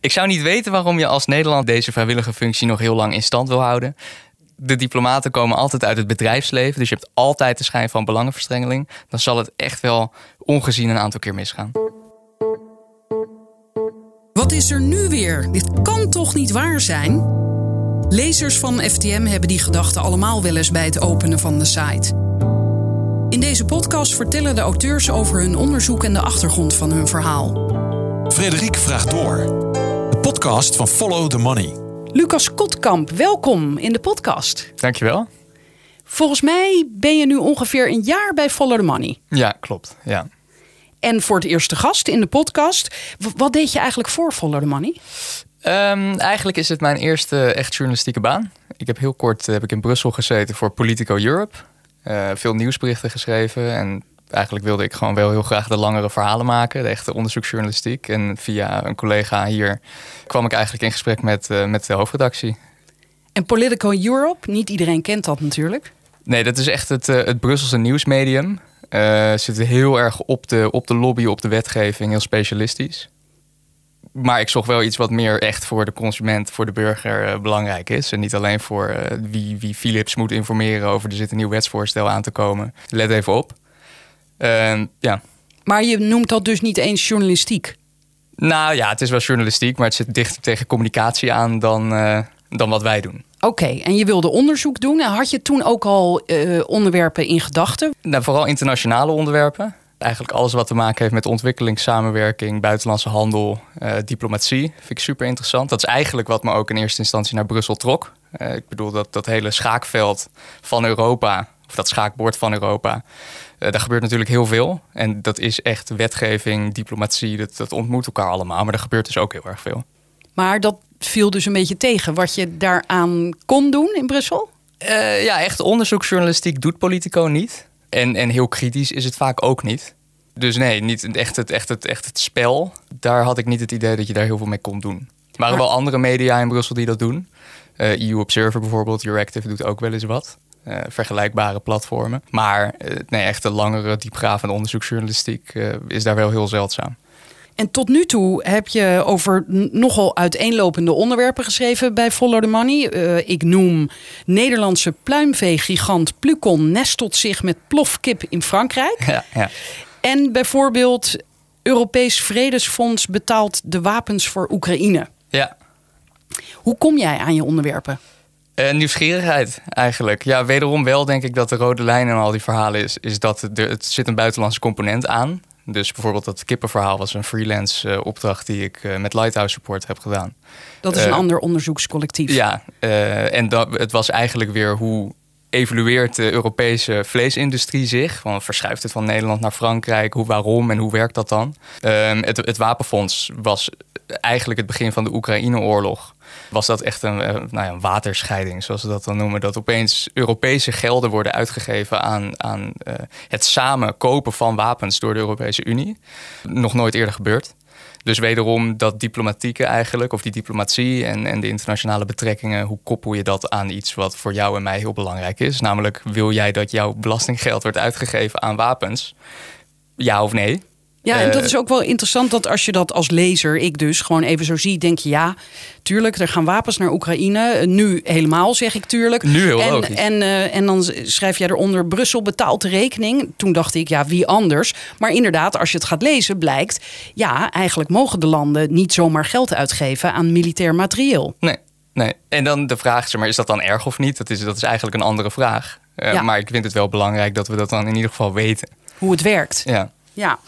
Ik zou niet weten waarom je als Nederland deze vrijwillige functie nog heel lang in stand wil houden. De diplomaten komen altijd uit het bedrijfsleven, dus je hebt altijd de schijn van belangenverstrengeling. Dan zal het echt wel ongezien een aantal keer misgaan. Wat is er nu weer? Dit kan toch niet waar zijn? Lezers van FTM hebben die gedachten allemaal wel eens bij het openen van de site. In deze podcast vertellen de auteurs over hun onderzoek en de achtergrond van hun verhaal. Frederik vraagt door. Podcast van Follow the Money. Lucas Kotkamp, welkom in de podcast. Dankjewel. Volgens mij ben je nu ongeveer een jaar bij Follow the Money. Ja, klopt. Ja. En voor het eerste gast in de podcast. Wat deed je eigenlijk voor Follow the Money? Ehm, eigenlijk is het mijn eerste echt journalistieke baan. Ik heb heel kort eh, heb ik in Brussel gezeten voor Politico Europe. Eh, veel nieuwsberichten geschreven. En eigenlijk wilde ik gewoon wel heel graag de langere verhalen maken. De echte onderzoeksjournalistiek. En via een collega hier kwam ik eigenlijk in gesprek met, eh, met de hoofdredactie. En Politico Europe, niet iedereen kent dat natuurlijk. Nee, dat is echt het, eh, het Brusselse nieuwsmedium. Eh zit heel erg op de, op de lobby, op de wetgeving, heel specialistisch. Maar ik zocht wel iets wat meer echt voor de consument, voor de burger belangrijk is. En niet alleen voor wie, wie Philips moet informeren over er zit een nieuw wetsvoorstel aan te komen. Let even op. Ja. Maar je noemt dat dus niet eens journalistiek. Nou ja, het is wel journalistiek, maar het zit dichter tegen communicatie aan dan, eh, dan wat wij doen. Oké, en je wilde onderzoek doen. En had je toen ook al eh, onderwerpen in gedachten? Nou, vooral internationale onderwerpen. Eigenlijk alles wat te maken heeft met ontwikkeling, samenwerking, buitenlandse handel, eh, diplomatie. Vind ik super interessant. Dat is eigenlijk wat me ook in eerste instantie naar Brussel trok. Ik bedoel, dat, dat hele schaakveld van Europa, of dat schaakbord van Europa, eh, daar gebeurt natuurlijk heel veel. En dat is echt wetgeving, diplomatie, dat, dat ontmoet elkaar allemaal. Maar er gebeurt dus ook heel erg veel. Maar dat viel dus een beetje tegen wat je daaraan kon doen in Brussel. Eh, ja, echt onderzoeksjournalistiek doet Politico niet. En, en heel kritisch is het vaak ook niet. Dus nee, niet echt het, echt, het, echt het spel. Daar had ik niet het idee dat je daar heel veel mee kon doen. Er waren Maar- wel andere media in Brussel die dat doen. Eh, EU Observer bijvoorbeeld, Euractiv doet ook wel eens wat. Eh, vergelijkbare platformen. Maar eh, nee, echt de langere, diepgravende onderzoeksjournalistiek eh, is daar wel heel zeldzaam. En tot nu toe heb je over nogal uiteenlopende onderwerpen geschreven bij Follow the Money. Ik noem Nederlandse pluimveegigant Plucon nestelt zich met plofkip in Frankrijk. Ja, ja. En bijvoorbeeld Europees Vredesfonds betaalt de wapens voor Oekraïne. ja. Hoe kom jij aan je onderwerpen? Eh, nieuwsgierigheid eigenlijk. Ja, wederom wel denk ik dat de rode lijn in al die verhalen is, is dat het, er, het zit een buitenlandse component aan. Dus bijvoorbeeld dat kippenverhaal was een freelance eh, opdracht die ik eh, met Lighthouse Support heb gedaan. Dat is een ander onderzoekscollectief. Ja, en dat, het was eigenlijk weer hoe evolueert de Europese vleesindustrie zich? Van, verschuift het van Nederland naar Frankrijk? Hoe, waarom en hoe werkt dat dan? Ehm, het, het wapenfonds was eigenlijk het begin van de Oekraïne-oorlog. Was dat echt een, eh, nou ja, een waterscheiding, zoals ze dat dan noemen? Dat opeens Europese gelden worden uitgegeven aan, aan eh, het samen kopen van wapens door de Europese Unie. Nog nooit eerder gebeurd. Dus wederom dat diplomatieke eigenlijk, of die diplomatie en, en de internationale betrekkingen, hoe koppel je dat aan iets wat voor jou en mij heel belangrijk is? Namelijk, wil jij dat jouw belastinggeld wordt uitgegeven aan wapens? Ja of nee? Ja, en dat Eh, is ook wel interessant dat als je dat als lezer, ik dus, gewoon even zo zie, denk je ja, tuurlijk, er gaan wapens naar Oekraïne. Eh, Nu helemaal, zeg ik tuurlijk. Nu heel en, logisch. En, eh, en dan schrijf jij eronder, Brussel betaalt de rekening. Toen dacht ik, ja, wie anders? Maar inderdaad, als je het gaat lezen, blijkt, ja, eigenlijk mogen de landen niet zomaar geld uitgeven aan militair materieel. Nee, nee. En dan de vraag, zeg maar, is dat dan erg of niet? Dat is, dat is eigenlijk een andere vraag. Ja. Maar ik vind het wel belangrijk dat we dat dan in ieder geval weten. Hoe het werkt. Ja. Ja,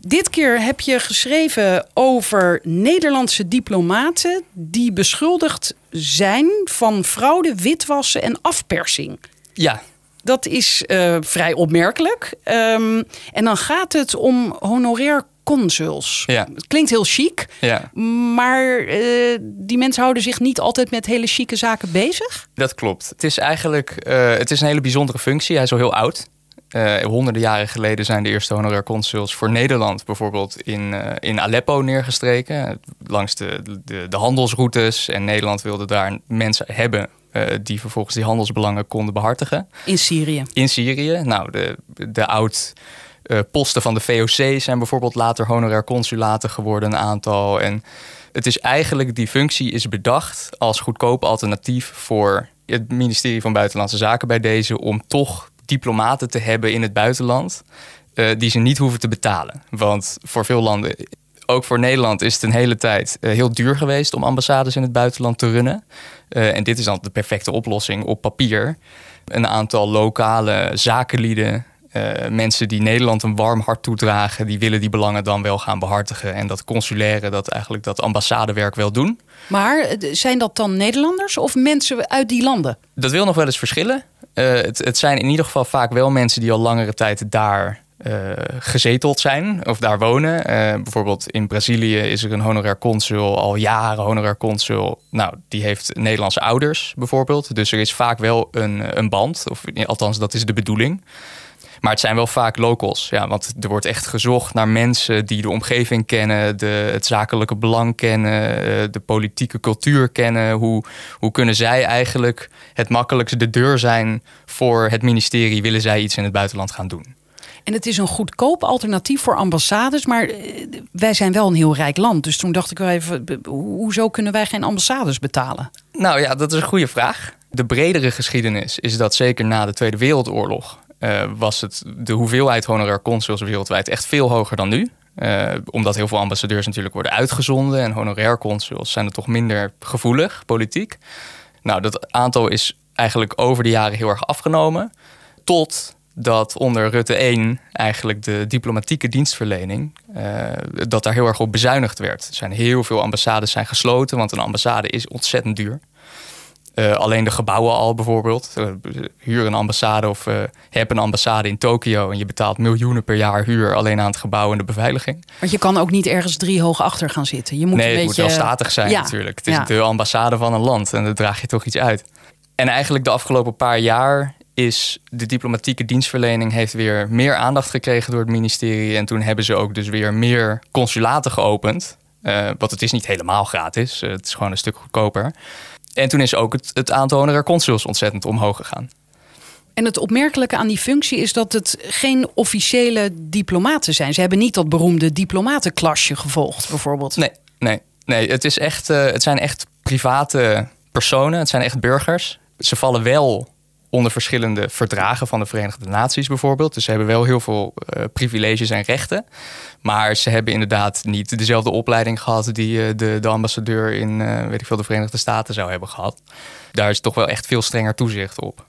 dit keer heb je geschreven over Nederlandse diplomaten die beschuldigd zijn van fraude, witwassen en afpersing. Ja, Dat is eh, vrij opmerkelijk. Ehm, en dan gaat het om honorair consuls. Ja. Het klinkt heel chic, ja. maar eh, die mensen houden zich niet altijd met hele chique zaken bezig. Dat klopt. Het is eigenlijk eh, het is een hele bijzondere functie. Hij is al heel oud. Eh, honderden jaren geleden zijn de eerste honorair consuls voor Nederland bijvoorbeeld in, eh, in Aleppo neergestreken. Langs de, de, de handelsroutes. En Nederland wilde daar mensen hebben eh, die vervolgens die handelsbelangen konden behartigen. In Syrië. In Syrië. Nou, de, de oud posten van de VOC zijn bijvoorbeeld later honorair consulaten geworden, een aantal. En Het is eigenlijk, die functie is bedacht als goedkoop alternatief voor het ministerie van Buitenlandse Zaken bij deze om toch diplomaten te hebben in het buitenland uh, die ze niet hoeven te betalen. Want voor veel landen, ook voor Nederland, is het een hele tijd uh, heel duur geweest om ambassades in het buitenland te runnen. Uh, en dit is dan de perfecte oplossing op papier. Een aantal lokale zakenlieden uh, mensen die Nederland een warm hart toedragen, die willen die belangen dan wel gaan behartigen. En dat consulaire, dat eigenlijk dat ambassadewerk wel doen. Maar zijn dat dan Nederlanders of mensen uit die landen? Dat wil nog wel eens verschillen. Uh, het, het, zijn in ieder geval vaak wel mensen die al langere tijd daar uh, gezeteld zijn of daar wonen. bijvoorbeeld in Brazilië is er een honorair consul, al jaren honorair consul. Nou, die heeft Nederlandse ouders bijvoorbeeld. Dus er is vaak wel een, een band, of althans dat is de bedoeling. Maar het zijn wel vaak locals. Ja, want er wordt echt gezocht naar mensen die de omgeving kennen, de, het zakelijke belang kennen, eh, de politieke cultuur kennen. Hoe, hoe kunnen zij eigenlijk het makkelijkste de deur zijn voor het ministerie? Willen zij iets in het buitenland gaan doen? En het is een goedkoop alternatief voor ambassades. Maar eh, wij zijn wel een heel rijk land. Dus toen dacht ik wel even, hoezo kunnen wij geen ambassades betalen? Nou ja, dat is een goede vraag. De bredere geschiedenis is dat zeker na de Tweede Wereldoorlog uh, was het de hoeveelheid honorair consuls wereldwijd echt veel hoger dan nu. Uh, omdat heel veel ambassadeurs natuurlijk worden uitgezonden en honorair consuls zijn er toch minder gevoelig, politiek. Nou, dat aantal is eigenlijk over de jaren heel erg afgenomen. Tot dat onder Rutte 1 eigenlijk de diplomatieke dienstverlening, uh, dat daar heel erg op bezuinigd werd. Er zijn heel veel ambassades zijn gesloten, want een ambassade is ontzettend duur. Uh, alleen de gebouwen al bijvoorbeeld. Uh, huur een ambassade of uh, heb een ambassade in Tokio en je betaalt miljoenen per jaar huur alleen aan het gebouw en de beveiliging. Want je kan ook niet ergens drie hoog achter gaan zitten. Je moet nee, een het beetje... moet wel statig zijn ja. natuurlijk. Het is ja. de ambassade van een land en daar draag je toch iets uit. En eigenlijk de afgelopen paar jaar is de diplomatieke dienstverlening heeft weer meer aandacht gekregen door het ministerie. En toen hebben ze ook dus weer meer consulaten geopend. want het is niet helemaal gratis. het is gewoon een stuk goedkoper. En toen is ook het, het aantal honorair consuls ontzettend omhoog gegaan. En het opmerkelijke aan die functie is dat het geen officiële diplomaten zijn. Ze hebben niet dat beroemde diplomatenklasje gevolgd, bijvoorbeeld. Nee, nee, nee. Het, is echt, uh, het zijn echt private personen. Het zijn echt burgers. Ze vallen wel onder verschillende verdragen van de Verenigde Naties bijvoorbeeld. Dus ze hebben wel heel veel uh, privileges en rechten. Maar ze hebben inderdaad niet dezelfde opleiding gehad die uh, de, de, ambassadeur in uh, weet ik veel, de Verenigde Staten zou hebben gehad. Daar is toch wel echt veel strenger toezicht op.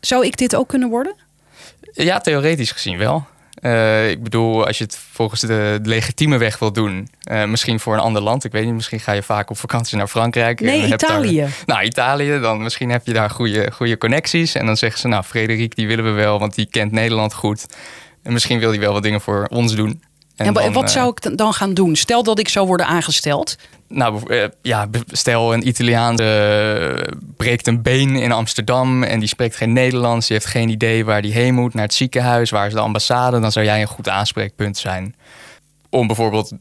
Zou ik dit ook kunnen worden? Ja, theoretisch gezien wel. Uh, ik bedoel, als je het volgens de, legitieme weg wil doen, uh, misschien voor een ander land. Ik weet niet, misschien ga je vaak op vakantie naar Frankrijk. Nee, Italië. Daar, nou, Italië, dan misschien heb je daar goede, goede connecties. En dan zeggen ze, nou, Frederik, die willen we wel, want die kent Nederland goed. En misschien wil hij wel wat dingen voor ons doen. En, en dan, wat uh, zou ik dan gaan doen? Stel dat ik zou worden aangesteld. Nou, ja, stel een Italiaan uh, breekt een been in Amsterdam en die spreekt geen Nederlands. Die heeft geen idee waar die heen moet, naar het ziekenhuis, waar is de ambassade. Dan zou jij een goed aanspreekpunt zijn. Om bijvoorbeeld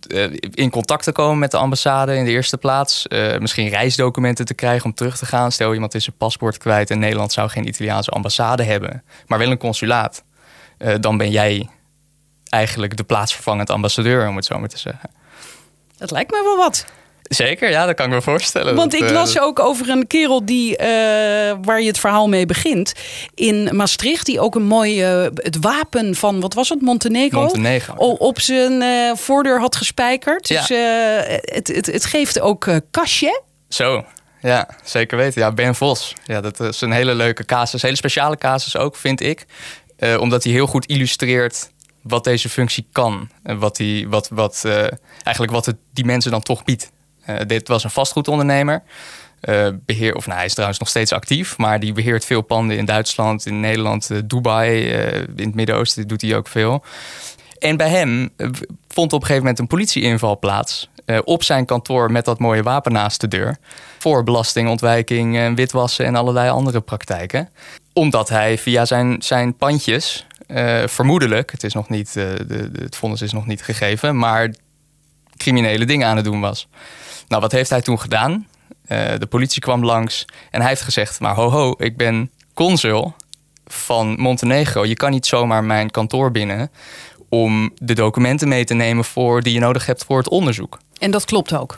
in contact te komen met de ambassade in de eerste plaats. Uh, misschien reisdocumenten te krijgen om terug te gaan. Stel iemand is zijn paspoort kwijt en Nederland zou geen Italiaanse ambassade hebben, maar wel een consulaat. dan ben jij eigenlijk de plaatsvervangend ambassadeur, om het zo maar te zeggen. Dat lijkt me wel wat. Zeker, ja, dat kan ik me voorstellen. Want ik dat, las uh, ook over een kerel die, uh, waar je het verhaal mee begint. In Maastricht, die ook een mooi uh, het wapen van, wat was het, Montenegro? Montenegro. Op zijn voordeur had gespijkerd. Ja. Dus het, het, het geeft ook kastje. Zo, ja, zeker weten. Ja, Ben Vos. Ja, dat is een hele leuke casus. Hele speciale casus ook, vind ik. omdat hij heel goed illustreert wat deze functie kan. En wat, die, wat, wat, uh, eigenlijk wat het die mensen dan toch biedt. Uh, dit was een vastgoedondernemer. Uh, beheer, of nou, hij is trouwens nog steeds actief, maar die beheert veel panden in Duitsland, in Nederland, Dubai, in het Midden-Oosten doet hij ook veel. En bij hem vond op een gegeven moment een politieinval plaats. op zijn kantoor met dat mooie wapen naast de deur. Voor belastingontwijking, witwassen en allerlei andere praktijken. Omdat hij via zijn, zijn pandjes uh, vermoedelijk, het, is nog niet, uh, de, de, het vonnis is nog niet gegeven, maar criminele dingen aan het doen was. Nou, wat heeft hij toen gedaan? Uh, de politie kwam langs en hij heeft gezegd: Maar ho, ho, ik ben consul van Montenegro. Je kan niet zomaar mijn kantoor binnen om de documenten mee te nemen voor die je nodig hebt voor het onderzoek. En dat klopt ook.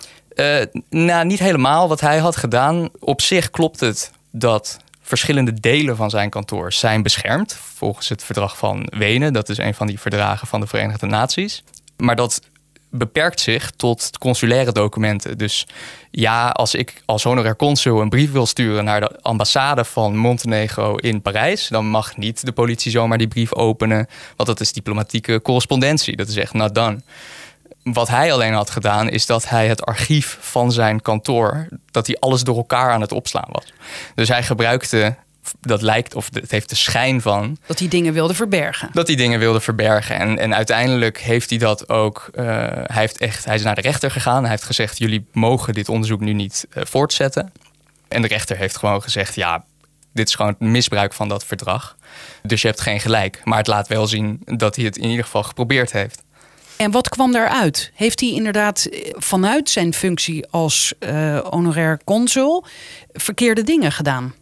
Nou, niet helemaal wat hij had gedaan. Op zich klopt het dat verschillende delen van zijn kantoor zijn beschermd volgens het verdrag van Wenen. Dat is een van die verdragen van de Verenigde Naties. Maar dat beperkt zich tot consulaire documenten. Dus ja, als ik als honorair consul een brief wil sturen naar de ambassade van Montenegro in Parijs, dan mag niet de politie zomaar die brief openen, want dat is diplomatieke correspondentie. Dat is echt not done. Wat hij alleen had gedaan, is dat hij het archief van zijn kantoor, dat hij alles door elkaar aan het opslaan was. Dus hij gebruikte dat lijkt, of het heeft de schijn van. Dat hij dingen wilde verbergen. Dat hij dingen wilde verbergen. En, en uiteindelijk heeft hij dat ook. Uh, hij, heeft echt, hij is naar de rechter gegaan. Hij heeft gezegd: jullie mogen dit onderzoek nu niet uh, voortzetten. En de rechter heeft gewoon gezegd: ja, dit is gewoon misbruik van dat verdrag. Dus je hebt geen gelijk. Maar het laat wel zien dat hij het in ieder geval geprobeerd heeft. En wat kwam daaruit? Heeft hij inderdaad eh, vanuit zijn functie als uh, honorair consul verkeerde dingen gedaan?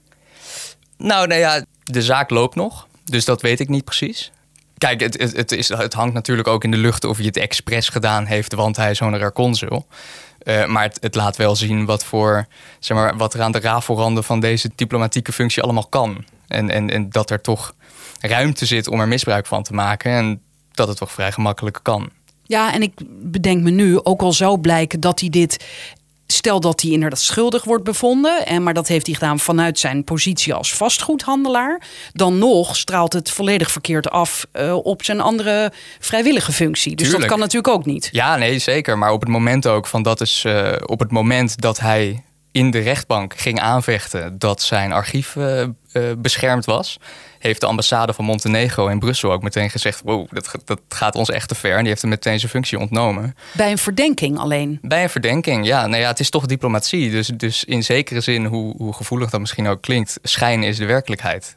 Nou, nou ja, de zaak loopt nog. Dus dat weet ik niet precies. Kijk, het, het, is, het hangt natuurlijk ook in de lucht of hij het expres gedaan heeft, want hij is honorair consul. Uh, maar het, het, laat wel zien wat, voor, zeg maar, wat er aan de rafelranden van deze diplomatieke functie allemaal kan. En, en, en dat er toch ruimte zit om er misbruik van te maken. En dat het toch vrij gemakkelijk kan. Ja, en ik bedenk me nu, ook al zou blijken dat hij dit Stel dat hij inderdaad schuldig wordt bevonden, en, maar dat heeft hij gedaan vanuit zijn positie als vastgoedhandelaar. Dan nog straalt het volledig verkeerd af uh, op zijn andere vrijwillige functie. Dus dat kan natuurlijk ook niet. Ja, nee, zeker. Maar op het moment ook van dat is uh, op het moment dat hij in de rechtbank ging aanvechten dat zijn archief uh, beschermd was heeft de ambassade van Montenegro in Brussel ook meteen gezegd: wow, dat, dat gaat ons echt te ver. En die heeft hem meteen zijn functie ontnomen. Bij een verdenking alleen? Bij een verdenking, ja. Nou ja, het is toch diplomatie. Dus, dus in zekere zin, hoe, hoe gevoelig dat misschien ook klinkt, schijn is de werkelijkheid.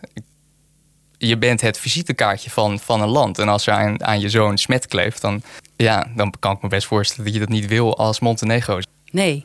Je bent het visitekaartje van, van een land. En als je aan, aan je zoon smet kleeft, dan, ja, dan kan ik me best voorstellen dat je dat niet wil als Montenegro. Nee.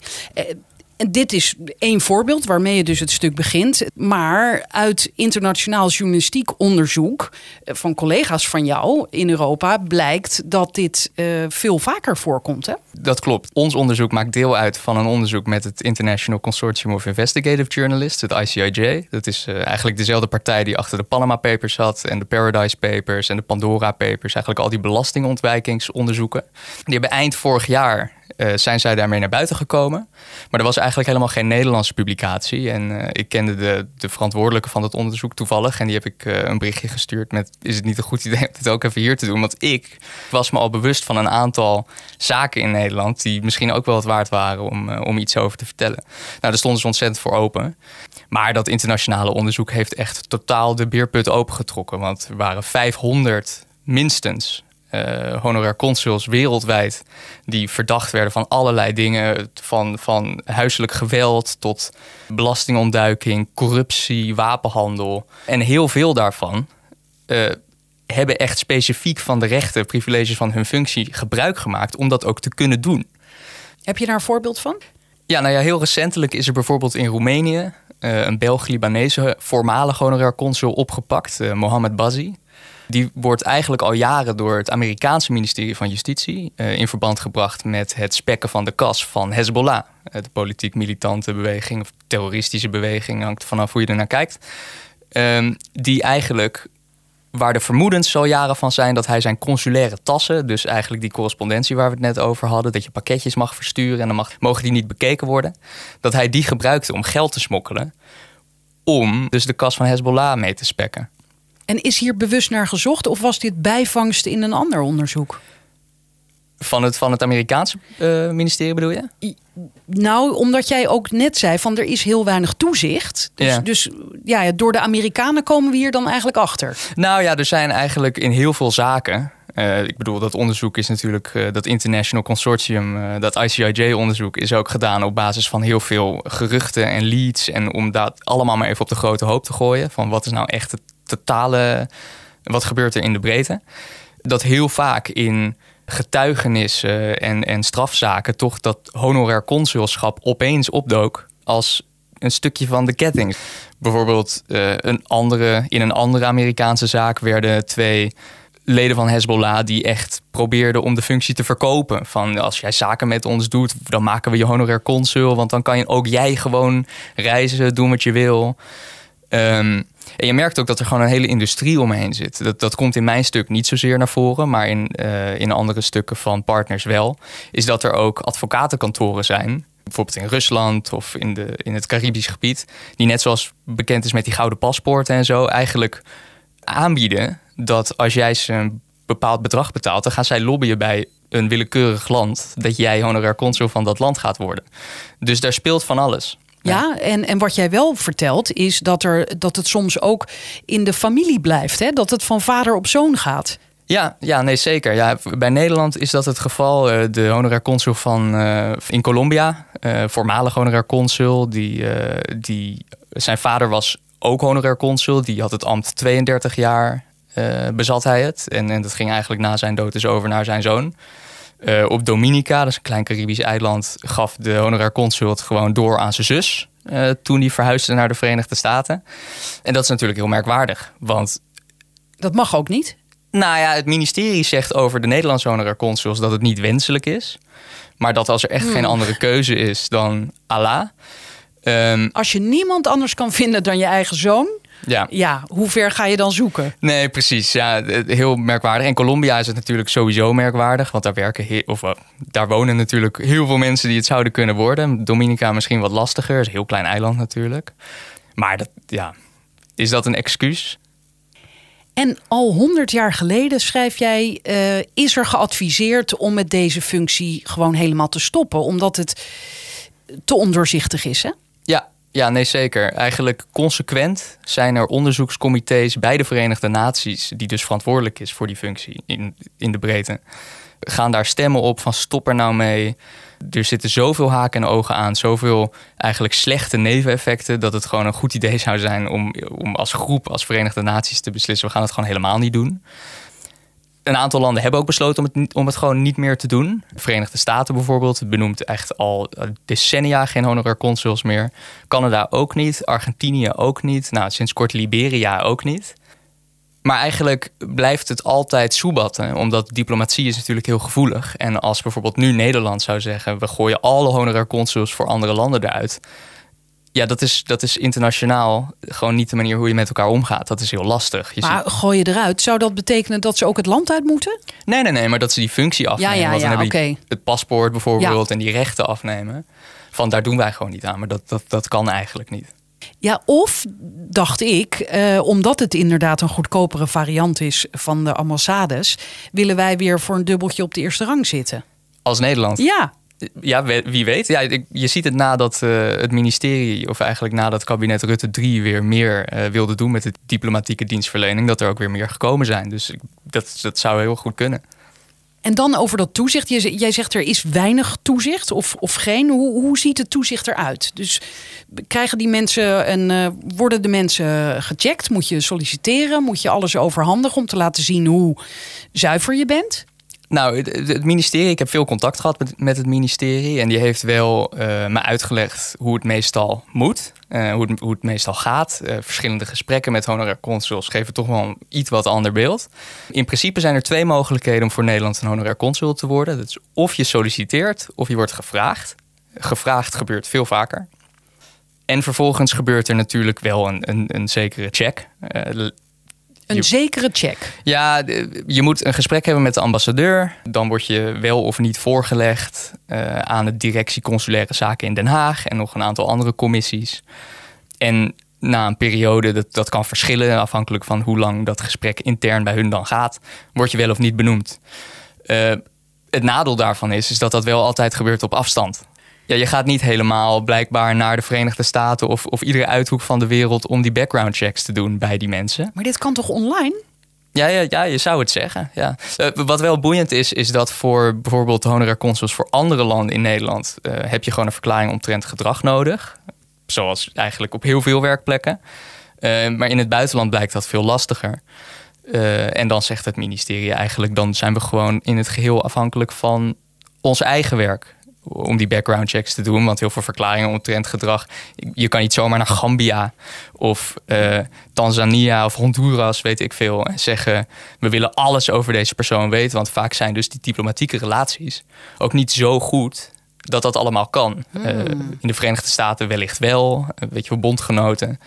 Eh, en dit is één voorbeeld waarmee je dus het stuk begint. Maar uit internationaal journalistiek onderzoek eh, van collega's van jou in Europa blijkt dat dit uh, veel vaker voorkomt. Hè? Dat klopt. Ons onderzoek maakt deel uit van een onderzoek met het International Consortium of Investigative Journalists, het ICIJ. Dat is uh, eigenlijk dezelfde partij die achter de Panama Papers zat en de Paradise Papers en de Pandora Papers. Eigenlijk al die belastingontwijkingsonderzoeken. Die hebben eind vorig jaar uh, zijn zij daarmee naar buiten gekomen. Maar er was eigenlijk helemaal geen Nederlandse publicatie. En uh, ik kende de, de verantwoordelijke van het onderzoek toevallig. En die heb ik een berichtje gestuurd met... is het niet een goed idee om dit ook even hier te doen? Want ik was me al bewust van een aantal zaken in Nederland... die misschien ook wel het waard waren om, om iets over te vertellen. Nou, daar stonden ze ontzettend voor open. Maar dat internationale onderzoek heeft echt totaal de beerput opengetrokken. Want er waren 500 minstens uh, honorair consuls wereldwijd die verdacht werden van allerlei dingen, van, van huiselijk geweld tot belastingontduiking, corruptie, wapenhandel. En heel veel daarvan uh, hebben echt specifiek van de rechten, privileges van hun functie gebruik gemaakt om dat ook te kunnen doen. Heb je daar een voorbeeld van? Ja, nou ja, heel recentelijk is er bijvoorbeeld in Roemenië uh, een Belg-Libanese voormalig honorair consul opgepakt, uh, Mohammed Bazi. Die wordt eigenlijk al jaren door het Amerikaanse ministerie van Justitie uh, in verband gebracht met het spekken van de kas van Hezbollah. De politiek militante beweging of terroristische beweging, hangt vanaf hoe je er naar kijkt. Uh, die eigenlijk waar de vermoedens zo jaren van zijn dat hij zijn consulaire tassen, dus eigenlijk die correspondentie waar we het net over hadden, dat je pakketjes mag versturen en dan mag, mogen die niet bekeken worden, dat hij die gebruikte om geld te smokkelen, om dus de kas van Hezbollah mee te spekken. En is hier bewust naar gezocht of was dit bijvangst in een ander onderzoek? Van het, van het Amerikaanse uh, ministerie bedoel je? Nou, omdat jij ook net zei van er is heel weinig toezicht. Dus ja. dus ja, door de Amerikanen komen we hier dan eigenlijk achter. Nou ja, er zijn eigenlijk in heel veel zaken. Uh, ik bedoel, dat onderzoek is natuurlijk, uh, dat International Consortium, uh, dat ICIJ-onderzoek, is ook gedaan op basis van heel veel geruchten en leads. En om dat allemaal maar even op de grote hoop te gooien. Van wat is nou echt het totale. Wat gebeurt er in de breedte? Dat heel vaak in getuigenissen en, en strafzaken toch dat honorair consulschap opeens opdook als een stukje van de ketting. Bijvoorbeeld uh, een andere, in een andere Amerikaanse zaak werden twee leden van Hezbollah die echt probeerden om de functie te verkopen. Van als jij zaken met ons doet, dan maken we je honorair consul. Want dan kan je ook jij gewoon reizen, doen wat je wil. Ehm, en je merkt ook dat er gewoon een hele industrie omheen zit. Dat, dat komt in mijn stuk niet zozeer naar voren, maar in, uh, in andere stukken van partners wel. Is dat er ook advocatenkantoren zijn. Bijvoorbeeld in Rusland of in, de, in het Caribisch gebied. Die net zoals bekend is met die gouden paspoorten en zo. Eigenlijk aanbieden dat als jij ze een bepaald bedrag betaalt, dan gaan zij lobbyen bij een willekeurig land dat jij honorair consul van dat land gaat worden. Dus daar speelt van alles. Ja, en, en wat jij wel vertelt is dat, er, dat het soms ook in de familie blijft. Hè? Dat het van vader op zoon gaat. Ja, ja, nee, zeker. Ja, bij Nederland is dat het geval. Eh, de honorair consul van, uh, in Colombia, uh, voormalig honorair consul, die, die, zijn vader was ook honorair consul. Die had het ambt 32 jaar, bezat hij het. En, en dat ging eigenlijk na zijn dood dus over naar zijn zoon. Uh, op Dominica, dat is een klein Caribisch eiland, gaf de honorair consul het gewoon door aan zijn zus. Uh, toen hij verhuisde naar de Verenigde Staten. En dat is natuurlijk heel merkwaardig. Want. Dat mag ook niet? Nou ja, het ministerie zegt over de Nederlandse honorair consuls dat het niet wenselijk is. Maar dat als er echt geen hmm. andere keuze is dan Allah. Um, als je niemand anders kan vinden dan je eigen zoon, ja. ja, hoe ver ga je dan zoeken? Nee, precies. Ja, heel merkwaardig. In Colombia is het natuurlijk sowieso merkwaardig, want daar werken of uh, daar wonen natuurlijk heel veel mensen die het zouden kunnen worden. Dominica misschien wat lastiger, is een heel klein eiland natuurlijk. Maar dat, ja, is dat een excuus? En al honderd jaar geleden, schrijf jij, uh, is er geadviseerd om met deze functie gewoon helemaal te stoppen, omdat het te ondoorzichtig is, hè? Ja, nee, zeker. Eigenlijk consequent zijn er onderzoekscomité's bij de Verenigde Naties, die dus verantwoordelijk is voor die functie in, in de breedte, gaan daar stemmen op van stop er nou mee. Er zitten zoveel haken en ogen aan, zoveel eigenlijk slechte neveneffecten, dat het gewoon een goed idee zou zijn om, om als groep, als Verenigde Naties te beslissen, we gaan het gewoon helemaal niet doen een aantal landen hebben ook besloten om het, om het gewoon niet meer te doen. De Verenigde Staten bijvoorbeeld benoemt echt al decennia geen honorair consuls meer. Canada ook niet, Argentinië ook niet. Nou, sinds kort Liberia ook niet. Maar eigenlijk blijft het altijd soebatten, omdat diplomatie is natuurlijk heel gevoelig. En als bijvoorbeeld nu Nederland zou zeggen: we gooien alle honorair consuls voor andere landen eruit ja, dat is, dat is internationaal gewoon niet de manier hoe je met elkaar omgaat. Dat is heel lastig. Je maar gooi je eruit, zou dat betekenen dat ze ook het land uit moeten? Nee, nee, nee, maar dat ze die functie afnemen. Ja, ja, ja, oké. Het paspoort bijvoorbeeld en die rechten afnemen. Van daar doen wij gewoon niet aan, maar dat, dat, dat kan eigenlijk niet. Ja, of dacht ik, eh, omdat het inderdaad een goedkopere variant is van de ambassades, willen wij weer voor een dubbeltje op de eerste rang zitten. Als Nederland? Ja. Ja, wie weet. Ja, je ziet het nadat uh, het ministerie, of eigenlijk nadat kabinet Rutte 3 weer meer uh, wilde doen met de diplomatieke dienstverlening, dat er ook weer meer gekomen zijn. Dus dat, dat zou heel goed kunnen. En dan over dat toezicht. Jij zegt er is weinig toezicht of, of geen. Hoe, hoe ziet het toezicht eruit? Dus krijgen die mensen een, uh, worden de mensen gecheckt? Moet je solliciteren? Moet je alles overhandigen om te laten zien hoe zuiver je bent? Nou, het, ministerie, ik heb veel contact gehad met, met het ministerie. En die heeft wel uh, me uitgelegd hoe het meestal moet. Uh, hoe, het, hoe het meestal gaat. Uh, verschillende gesprekken met honorair consuls geven toch wel een iets wat ander beeld. In principe zijn er twee mogelijkheden om voor Nederland een honorair consul te worden. Dat is of je solliciteert of je wordt gevraagd. Gevraagd gebeurt veel vaker. En vervolgens gebeurt er natuurlijk wel een, een, een zekere check. Een zekere check. Ja, je moet een gesprek hebben met de ambassadeur. Dan word je wel of niet voorgelegd uh, aan de directie consulaire zaken in Den Haag en nog een aantal andere commissies. En na een periode, dat, dat kan verschillen afhankelijk van hoe lang dat gesprek intern bij hun dan gaat, word je wel of niet benoemd. Uh, het nadeel daarvan is, is dat dat wel altijd gebeurt op afstand ja, je gaat niet helemaal blijkbaar naar de Verenigde Staten of, of iedere uithoek van de wereld om die background checks te doen bij die mensen. Maar dit kan toch online? Ja, ja, ja, je zou het zeggen. Ja. Uh, wat wel boeiend is, is dat voor bijvoorbeeld honorair consuls voor andere landen in Nederland uh, heb je gewoon een verklaring omtrent gedrag nodig. Zoals eigenlijk op heel veel werkplekken. Uh, maar in het buitenland blijkt dat veel lastiger. en dan zegt het ministerie eigenlijk, dan zijn we gewoon in het geheel afhankelijk van ons eigen werk om die background checks te doen. Want heel veel verklaringen omtrent gedrag. Je kan niet zomaar naar Gambia of uh, Tanzania of Honduras, weet ik veel, en zeggen: we willen alles over deze persoon weten. Want vaak zijn dus die diplomatieke relaties ook niet zo goed dat dat allemaal kan. Hmm. Eh, in de Verenigde Staten wellicht wel, weet je bondgenoten.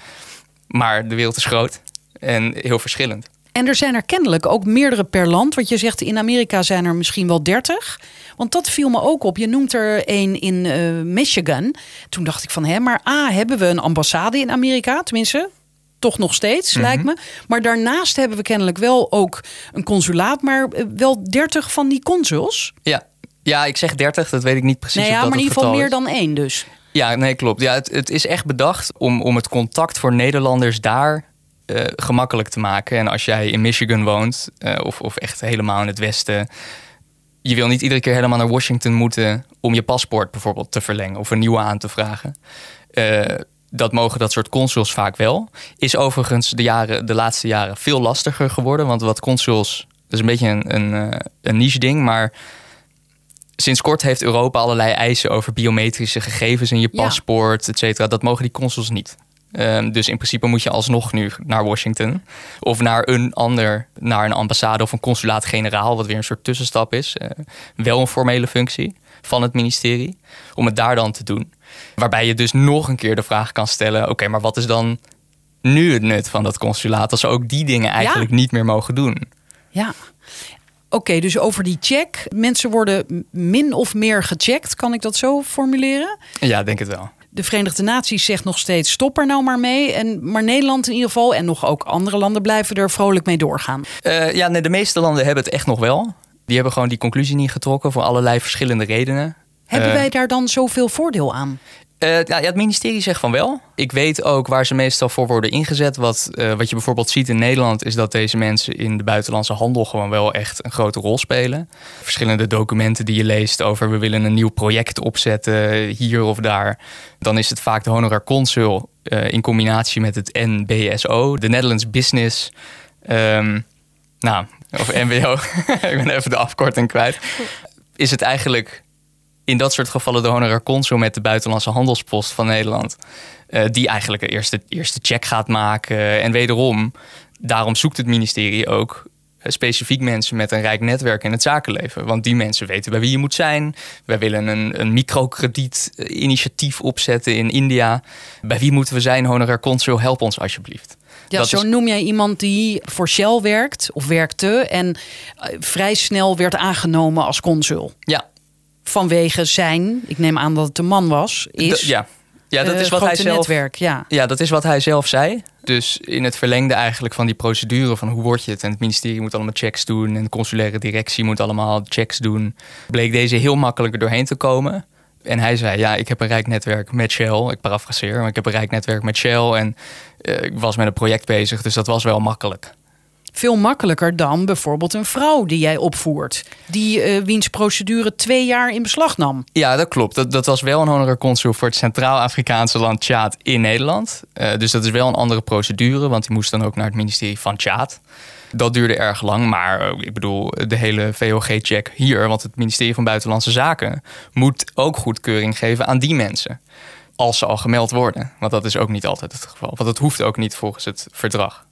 Maar de wereld is groot en heel verschillend. En er zijn er kennelijk ook meerdere per land. Want je zegt in Amerika zijn er misschien wel dertig. Want dat viel me ook op. Je noemt er een in uh, Michigan. Toen dacht ik van, hè, maar A, hebben we een ambassade in Amerika? Tenminste, toch nog steeds, mhm. lijkt me. Maar daarnaast hebben we kennelijk wel ook een consulaat. Maar eh, wel dertig van die consuls. Ja. ja, ik zeg dertig. Dat weet ik niet precies. Nee, ja, maar in ieder geval meer dan één dus. Ja, nee, klopt. Ja, het, het is echt bedacht om, om het contact voor Nederlanders daar uh, gemakkelijk te maken. En als jij in Michigan woont, uh, of, of echt helemaal in het westen, je wil niet iedere keer helemaal naar Washington moeten om je paspoort bijvoorbeeld te verlengen of een nieuwe aan te vragen. Uh, dat mogen dat soort consuls vaak wel. Is overigens de, jaren, de laatste jaren veel lastiger geworden. Want wat consuls, dat is een beetje een, een, een niche ding, maar sinds kort heeft Europa allerlei eisen over biometrische gegevens in je paspoort, ja. et cetera. Dat mogen die consuls niet. Um, dus in principe moet je alsnog nu naar Washington. Of naar een ander, naar een ambassade of een consulaat-generaal, wat weer een soort tussenstap is. Uh, wel een formele functie van het ministerie. Om het daar dan te doen. Waarbij je dus nog een keer de vraag kan stellen: oké, maar wat is dan nu het nut van dat consulaat als ze ook die dingen eigenlijk niet meer mogen doen? Ja. Oké, dus over die check. Mensen worden min of meer gecheckt. Kan ik dat zo formuleren? Ja, denk het wel de Verenigde Naties zegt nog steeds: stop er nou maar mee. En, maar Nederland in ieder geval en nog ook andere landen blijven er vrolijk mee doorgaan. Uh, ja, nee, de meeste landen hebben het echt nog wel. Die hebben gewoon die conclusie niet getrokken voor allerlei verschillende redenen. Hebben uh, wij daar dan zoveel voordeel aan? Uh, ja, het ministerie zegt van wel. Ik weet ook waar ze meestal voor worden ingezet. Wat, uh, wat je bijvoorbeeld ziet in Nederland is dat deze mensen in de buitenlandse handel gewoon wel echt een grote rol spelen. Verschillende documenten die je leest over we willen een nieuw project opzetten hier of daar. Dan is het vaak de honorar consul in combinatie met het NBSO, de Netherlands Business. Um, nou, of NBO. ik ben even de afkorting kwijt. Is het eigenlijk in dat soort gevallen de honorar consul met de buitenlandse handelspost van Nederland. Uh, die eigenlijk de eerste, eerste check gaat maken. En wederom, daarom zoekt het ministerie ook eh, specifiek mensen met een rijk netwerk in het zakenleven. Want die mensen weten bij wie je moet zijn. Wij willen een, een microkredietinitiatief opzetten in India. Bij wie moeten we zijn, honorar consul? Help ons alsjeblieft. Ja, dat zo noem jij iemand die voor Shell werkt of werkte en eh, vrij snel werd aangenomen als consul. Ja, vanwege zijn, ik neem aan dat het een man was, is. ja. Ja, dat is wat hij zelf. Netwerk, ja. ja, dat is wat hij zelf zei. Dus in het verlengde eigenlijk van die procedure van hoe word je het en het ministerie moet allemaal checks doen en de consulaire directie moet allemaal checks doen, bleek deze heel makkelijk er doorheen te komen. En hij zei: Ja, ik heb een rijk netwerk met Shell. Ik parafraseer, maar ik heb een rijk netwerk met Shell. En uh, ik was met een project bezig, dus dat was wel makkelijk veel makkelijker dan bijvoorbeeld een vrouw die jij opvoert. Die uh, wiens procedure twee jaar in beslag nam. Ja, dat klopt. Dat, dat was wel een honorar consul voor het Centraal-Afrikaanse land Tjaad in Nederland. Uh, dus dat is wel een andere procedure, want die moest dan ook naar het ministerie van Tjaad. Dat duurde erg lang, maar uh, ik bedoel, de hele VOG-check hier, want het ministerie van Buitenlandse Zaken moet ook goedkeuring geven aan die mensen. Als ze al gemeld worden. Want dat is ook niet altijd het geval. Want dat hoeft ook niet volgens het verdrag.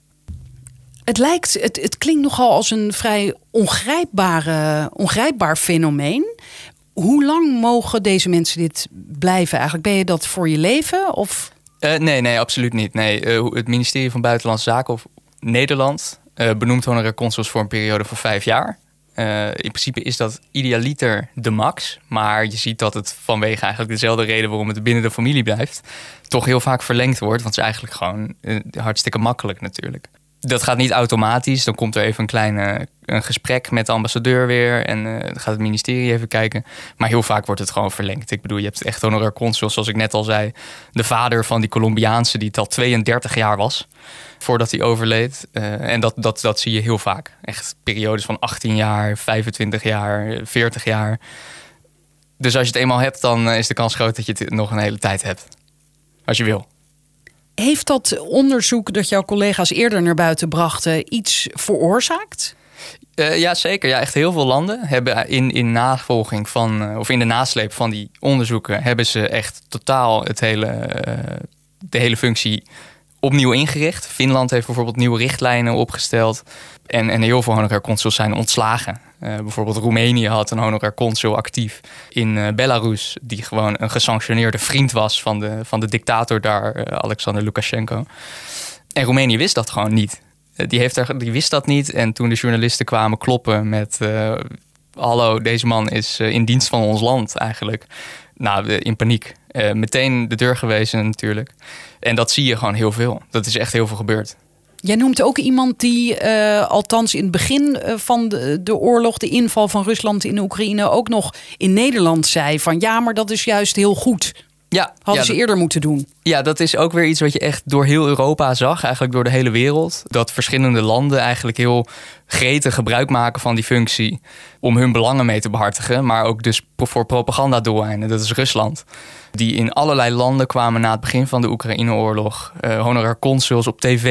Het lijkt, het, het klinkt nogal als een vrij ongrijpbare, ongrijpbaar fenomeen. Hoe lang mogen deze mensen dit blijven eigenlijk? Ben je dat voor je leven? Of? Uh, nee, nee, absoluut niet. Nee, uh, het ministerie van Buitenlandse Zaken of Nederland uh, benoemt honorair consuls voor een periode van vijf jaar. in principe is dat idealiter de max. Maar je ziet dat het vanwege eigenlijk dezelfde reden waarom het binnen de familie blijft, toch heel vaak verlengd wordt. Want het is eigenlijk gewoon hartstikke makkelijk natuurlijk dat gaat niet automatisch. Dan komt er even een klein een gesprek met de ambassadeur weer. En uh, dan gaat het ministerie even kijken. Maar heel vaak wordt het gewoon verlengd. Ik bedoel, je hebt echt honorar consul, zoals ik net al zei. De vader van die Colombiaanse, die het al 32 jaar was. Voordat hij overleed. Uh, en dat, dat, dat zie je heel vaak. Echt periodes van 18 jaar, 25 jaar, 40 jaar. Dus als je het eenmaal hebt, dan is de kans groot dat je het nog een hele tijd hebt. Als je wil. Heeft dat onderzoek dat jouw collega's eerder naar buiten brachten iets veroorzaakt? Uh, ja, zeker. Ja, echt heel veel landen hebben in, in navolging van, uh, of in de nasleep van die onderzoeken, hebben ze echt totaal het hele, uh, de hele functie opnieuw ingericht. Finland heeft bijvoorbeeld nieuwe richtlijnen opgesteld. En, en heel veel honorair consuls zijn ontslagen. bijvoorbeeld Roemenië had een honorair consul actief in Belarus, die gewoon een gesanctioneerde vriend was van de, van de dictator daar, Alexander Lukashenko. En Roemenië wist dat gewoon niet. Eh, die, heeft er, die wist dat niet. En toen de journalisten kwamen kloppen met... Hallo, deze man is eh, in dienst van ons land eigenlijk. Nou, in paniek. meteen de deur gewezen natuurlijk. En dat zie je gewoon heel veel. Dat is echt heel veel gebeurd. Jij noemt ook iemand die, althans in het begin van de, de, oorlog, de inval van Rusland in Oekraïne, ook nog in Nederland zei: van ja, maar dat is juist heel goed. Ja, hadden ze eerder moeten doen. Ja, dat is ook weer iets wat je echt door heel Europa zag, eigenlijk door de hele wereld. Dat verschillende landen eigenlijk heel gretig gebruik maken van die functie om hun belangen mee te behartigen, maar ook dus voor propagandadoeleinden. Dat is Rusland. Die in allerlei landen kwamen na het begin van de Oekraïne-oorlog. Uh, honorair consuls op tv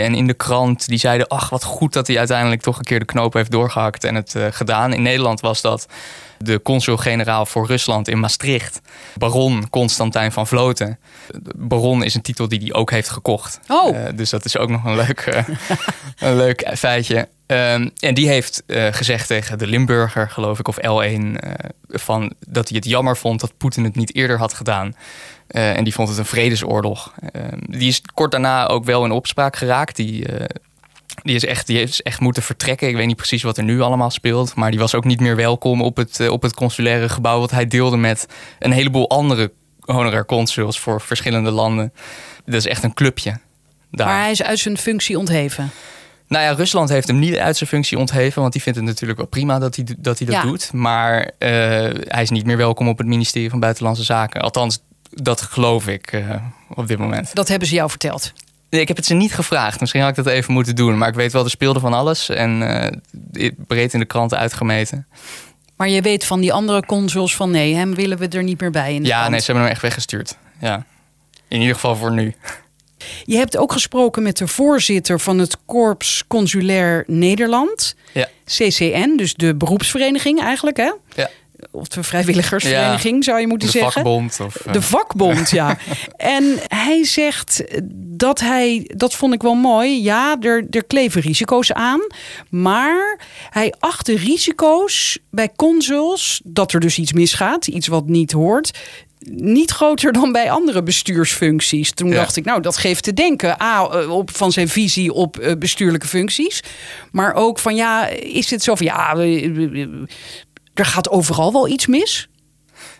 en in de krant. Die zeiden: Ach, wat goed dat hij uiteindelijk toch een keer de knoop heeft doorgehakt en het uh, gedaan. In Nederland was dat de consul-generaal voor Rusland in Maastricht, baron Constantijn van Vloten. Baron is een titel die hij ook heeft gekocht. Oh. Uh, dus dat is ook nog een leuk, uh, een leuk feitje. Um, en die heeft uh, gezegd tegen de Limburger, geloof ik, of L1, van, dat hij het jammer vond dat Poetin het niet eerder had gedaan. en die vond het een vredesoorlog. Ehm, die is kort daarna ook wel in opspraak geraakt. Die die is, echt, die heeft echt moeten vertrekken. Ik weet niet precies wat er nu allemaal speelt. Maar die was ook niet meer welkom op het, eh, op het consulaire gebouw. Wat hij deelde met een heleboel andere honorair consuls voor verschillende landen. Dat is echt een clubje. Daar. Maar hij is uit zijn functie ontheven. Nou ja, Rusland heeft hem niet uit zijn functie ontheven. Want die vindt het natuurlijk wel prima dat hij dat, hij dat doet. Maar uh, hij is niet meer welkom op het ministerie van Buitenlandse Zaken. Althans, dat geloof ik uh, op dit moment. Dat hebben ze jou verteld? Ik heb het ze niet gevraagd. Misschien had ik dat even moeten doen. Maar ik weet wel, er speelde van alles. En uh, breed in de kranten uitgemeten. Maar je weet van die andere consuls van nee, hem willen we er niet meer bij. In ja, nee, ze hebben hem echt weggestuurd. Ja. In ieder geval voor nu. Je hebt ook gesproken met de voorzitter van het Korps Consulair Nederland. Ja. CCN, dus de beroepsvereniging eigenlijk, hè? Ja of de vrijwilligersvereniging zou je moeten de zeggen. Vakbond of, De vakbond, ja. en hij zegt dat hij, dat vond ik wel mooi, ja, er, er kleven risico's aan. Maar hij acht de risico's bij consuls, dat er dus iets misgaat, iets wat niet hoort, niet groter dan bij andere bestuursfuncties. Toen dacht ik, nou, dat geeft te denken. A, eh, op, van zijn visie op eh, bestuurlijke functies. Maar ook van, ja, is het zo van, ja, er gaat overal wel iets mis?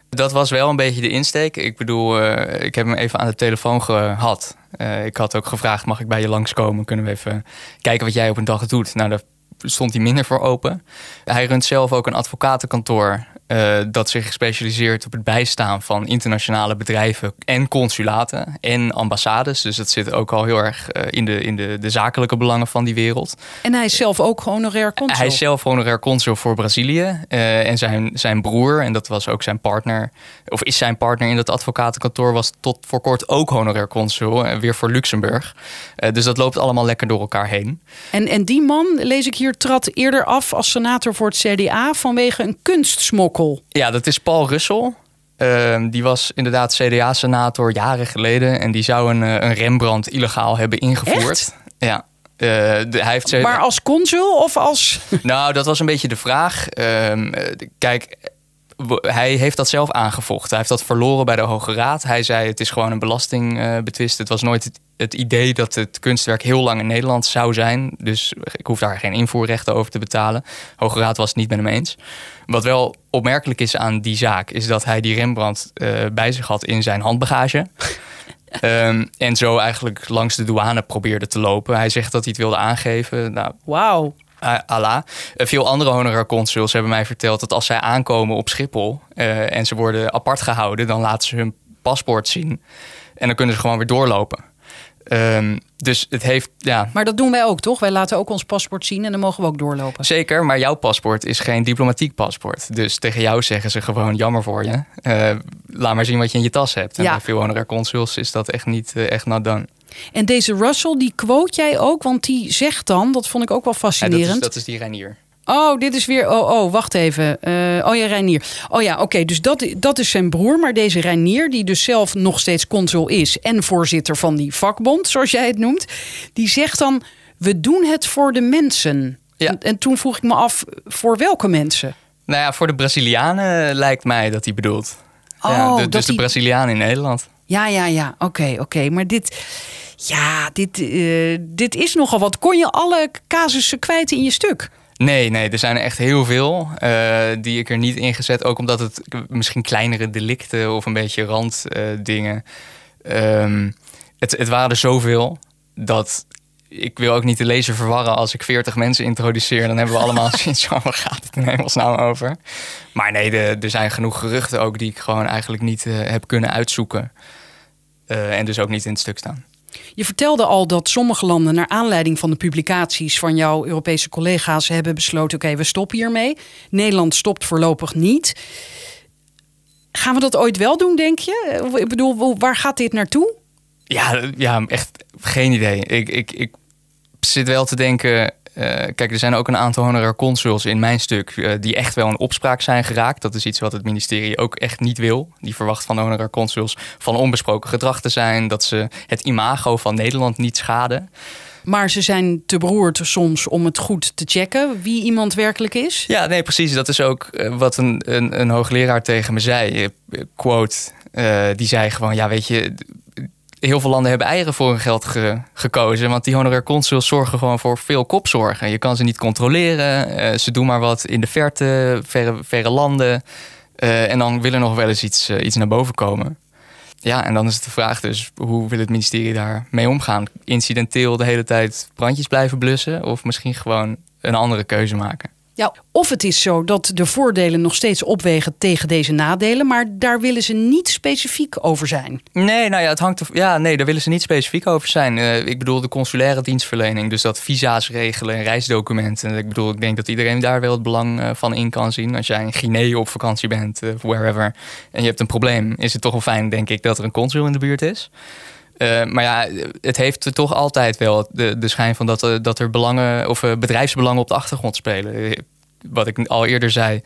Dat was wel een beetje de insteek. Ik bedoel, uh, ik heb hem even aan de telefoon gehad. Uh, ik had ook gevraagd, mag ik bij je langskomen? Kunnen we even kijken wat jij op een dag doet? Nou, daar stond hij minder voor open. Hij runt zelf ook een advocatenkantoor uh, dat zich specialiseert op het bijstaan van internationale bedrijven en consulaten en ambassades. Dus dat zit ook al heel erg uh, in, de, in de, de zakelijke belangen van die wereld. En hij is zelf ook honorair consul? Hij is zelf honorair consul voor Brazilië. Uh, en zijn, zijn broer, en dat was ook zijn partner, of is zijn partner in dat advocatenkantoor, was tot voor kort ook honorair consul, weer voor Luxemburg. dus dat loopt allemaal lekker door elkaar heen. En, en die man, lees ik hier, trad eerder af als senator voor het CDA vanwege een kunstsmokkel. Ja, dat is Paul Russell. Uh, die was inderdaad CDA-senator jaren geleden. En die zou een, eh, een Rembrandt illegaal hebben ingevoerd. Echt? Ja. Uh, hij heeft maar als consul of als. Nou, dat was een beetje de vraag. Uh, kijk, hij heeft dat zelf aangevochten. Hij heeft dat verloren bij de Hoge Raad. Hij zei het is gewoon een belastingbetwist. het was nooit het, het, idee dat het kunstwerk heel lang in Nederland zou zijn. Dus ik hoef daar geen invoerrechten over te betalen. Hoge Raad was het niet met hem eens. Wat wel opmerkelijk is aan die zaak... is dat hij die Rembrandt uh, bij zich had in zijn handbagage. Um, en zo eigenlijk langs de douane probeerde te lopen. Hij zegt dat hij het wilde aangeven. Nou, Wauw. Allah. Uh, veel andere honorair consuls hebben mij verteld dat als zij aankomen op Schiphol uh, en ze worden apart gehouden, dan laten ze hun paspoort zien en dan kunnen ze gewoon weer doorlopen. Ehm, dus het heeft, ja. Maar dat doen wij ook, toch? Wij laten ook ons paspoort zien en dan mogen we ook doorlopen. Zeker, maar jouw paspoort is geen diplomatiek paspoort. Dus tegen jou zeggen ze gewoon jammer voor je. Uh, laat maar zien wat je in je tas hebt. En ja. bij veel honorair consuls is dat echt niet uh, echt not done. En deze Russell, die quote jij ook, want die zegt dan, dat vond ik ook wel fascinerend. Ja, dat, is, dat is die Reinier. Oh, dit is weer. Oh, oh wacht even. Uh, oh ja, Reinier. Oh ja, oké. dus dat, dat is zijn broer. Maar deze Reinier, die dus zelf nog steeds consul is. en voorzitter van die vakbond, zoals jij het noemt. die zegt dan: We doen het voor de mensen. Ja. En, en toen vroeg ik me af: voor welke mensen? Nou ja, voor de Brazilianen lijkt mij dat hij bedoelt. Oh, ja, de, dus de Brazilianen in Nederland. Ja, ja, ja. Oké, oké. Maar dit. Ja, dit, uh, dit is nogal wat. Kon je alle casussen kwijt in je stuk? Nee, nee, er zijn er echt heel veel uh, die ik er niet ingezet. Ook omdat het misschien kleinere delicten of een beetje randdingen. Uh, um, het, het waren er zoveel dat ik wil ook niet de lezer verwarren als ik 40 mensen introduceer. Dan hebben we allemaal van, waar gaat het in hemelsnaam over? Maar nee, de, er zijn genoeg geruchten ook die ik gewoon eigenlijk niet uh, heb kunnen uitzoeken. Uh, en dus ook niet in het stuk staan. Je vertelde al dat sommige landen, naar aanleiding van de publicaties van jouw Europese collega's, hebben besloten: oké, we stoppen hiermee. Nederland stopt voorlopig niet. Gaan we dat ooit wel doen, denk je? Ik bedoel, waar gaat dit naartoe? Ja, ja echt geen idee. Ik, ik, ik zit wel te denken. Uh, kijk, er zijn ook een aantal honorair consuls in mijn stuk uh, die echt wel in opspraak zijn geraakt. Dat is iets wat het ministerie ook echt niet wil. Die verwacht van de honorair consuls van onbesproken gedrag te zijn, dat ze het imago van Nederland niet schaden. Maar ze zijn te beroerd soms om het goed te checken wie iemand werkelijk is. Ja, nee, precies. Dat is ook uh, wat een, een, een, hoogleraar tegen me zei. Quote, die zei gewoon: Ja, weet je, heel veel landen hebben eieren voor hun geld gekozen. Want die honorair consuls zorgen gewoon voor veel kopzorgen. Je kan ze niet controleren. Uh, ze doen maar wat in de verte, verre, verre landen. Uh, en dan wil er nog wel eens iets, uh, iets naar boven komen. Ja, en dan is het de vraag dus, hoe wil het ministerie daar mee omgaan? Incidenteel de hele tijd brandjes blijven blussen? Of misschien gewoon een andere keuze maken? Ja, of het is zo dat de voordelen nog steeds opwegen tegen deze nadelen, maar daar willen ze niet specifiek over zijn. Nee, nou ja, het hangt er, ja, nee, daar willen ze niet specifiek over zijn. Uh, ik bedoel de consulaire dienstverlening, dus dat visa's regelen en reisdocumenten. Ik bedoel, ik denk dat iedereen daar wel het belang uh, van in kan zien. Als jij in Guinea op vakantie bent, uh, wherever, en je hebt een probleem, is het toch wel fijn, denk ik, dat er een consul in de buurt is. Uh, maar ja, het heeft toch altijd wel de, de schijn van dat, dat er belangen of uh, bedrijfsbelangen op de achtergrond spelen. Wat ik al eerder zei,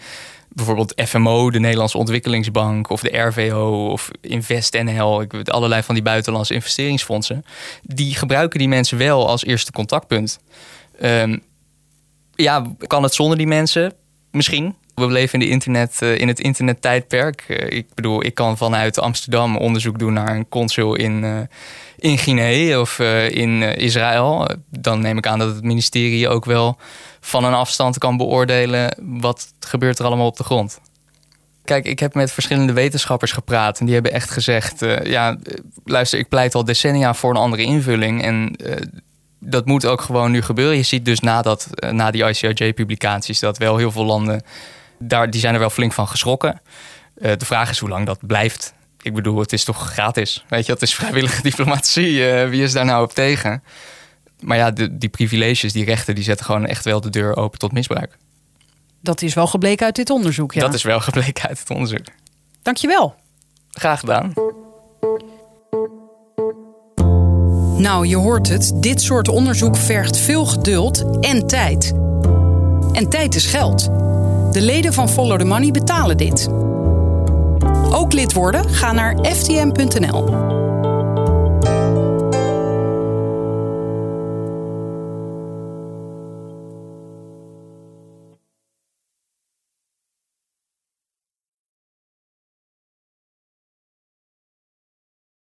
bijvoorbeeld FMO, de Nederlandse Ontwikkelingsbank, of de RVO of InvestNL, allerlei van die buitenlandse investeringsfondsen, die gebruiken die mensen wel als eerste contactpunt. Um, ja, kan het zonder die mensen? Misschien. We leven in, de internet, uh, in het internettijdperk. Uh, ik bedoel, ik kan vanuit Amsterdam onderzoek doen naar een consul in, uh, in Guinea of in Israël. Dan neem ik aan dat het ministerie ook wel van een afstand kan beoordelen wat gebeurt er allemaal op de grond. Kijk, ik heb met verschillende wetenschappers gepraat en die hebben echt gezegd: ja, luister, ik pleit al decennia voor een andere invulling en dat moet ook gewoon nu gebeuren. Je ziet dus na, dat, na die ICOJ-publicaties dat wel heel veel landen daar, die zijn er wel flink van geschrokken. Uh, de vraag is hoe lang dat blijft. Ik bedoel, het is toch gratis. Weet je, het is vrijwillige diplomatie. Uh, wie is daar nou op tegen? Maar ja, de, die privileges, die rechten, die zetten gewoon echt wel de deur open tot misbruik. Dat is wel gebleken uit dit onderzoek, ja. Dat is wel gebleken uit het onderzoek. Dankjewel. Graag gedaan. Nou, je hoort het. Dit soort onderzoek vergt veel geduld en tijd. En tijd is geld. De leden van Follow the Money betalen dit. Ook lid worden? Ga naar ftm.nl.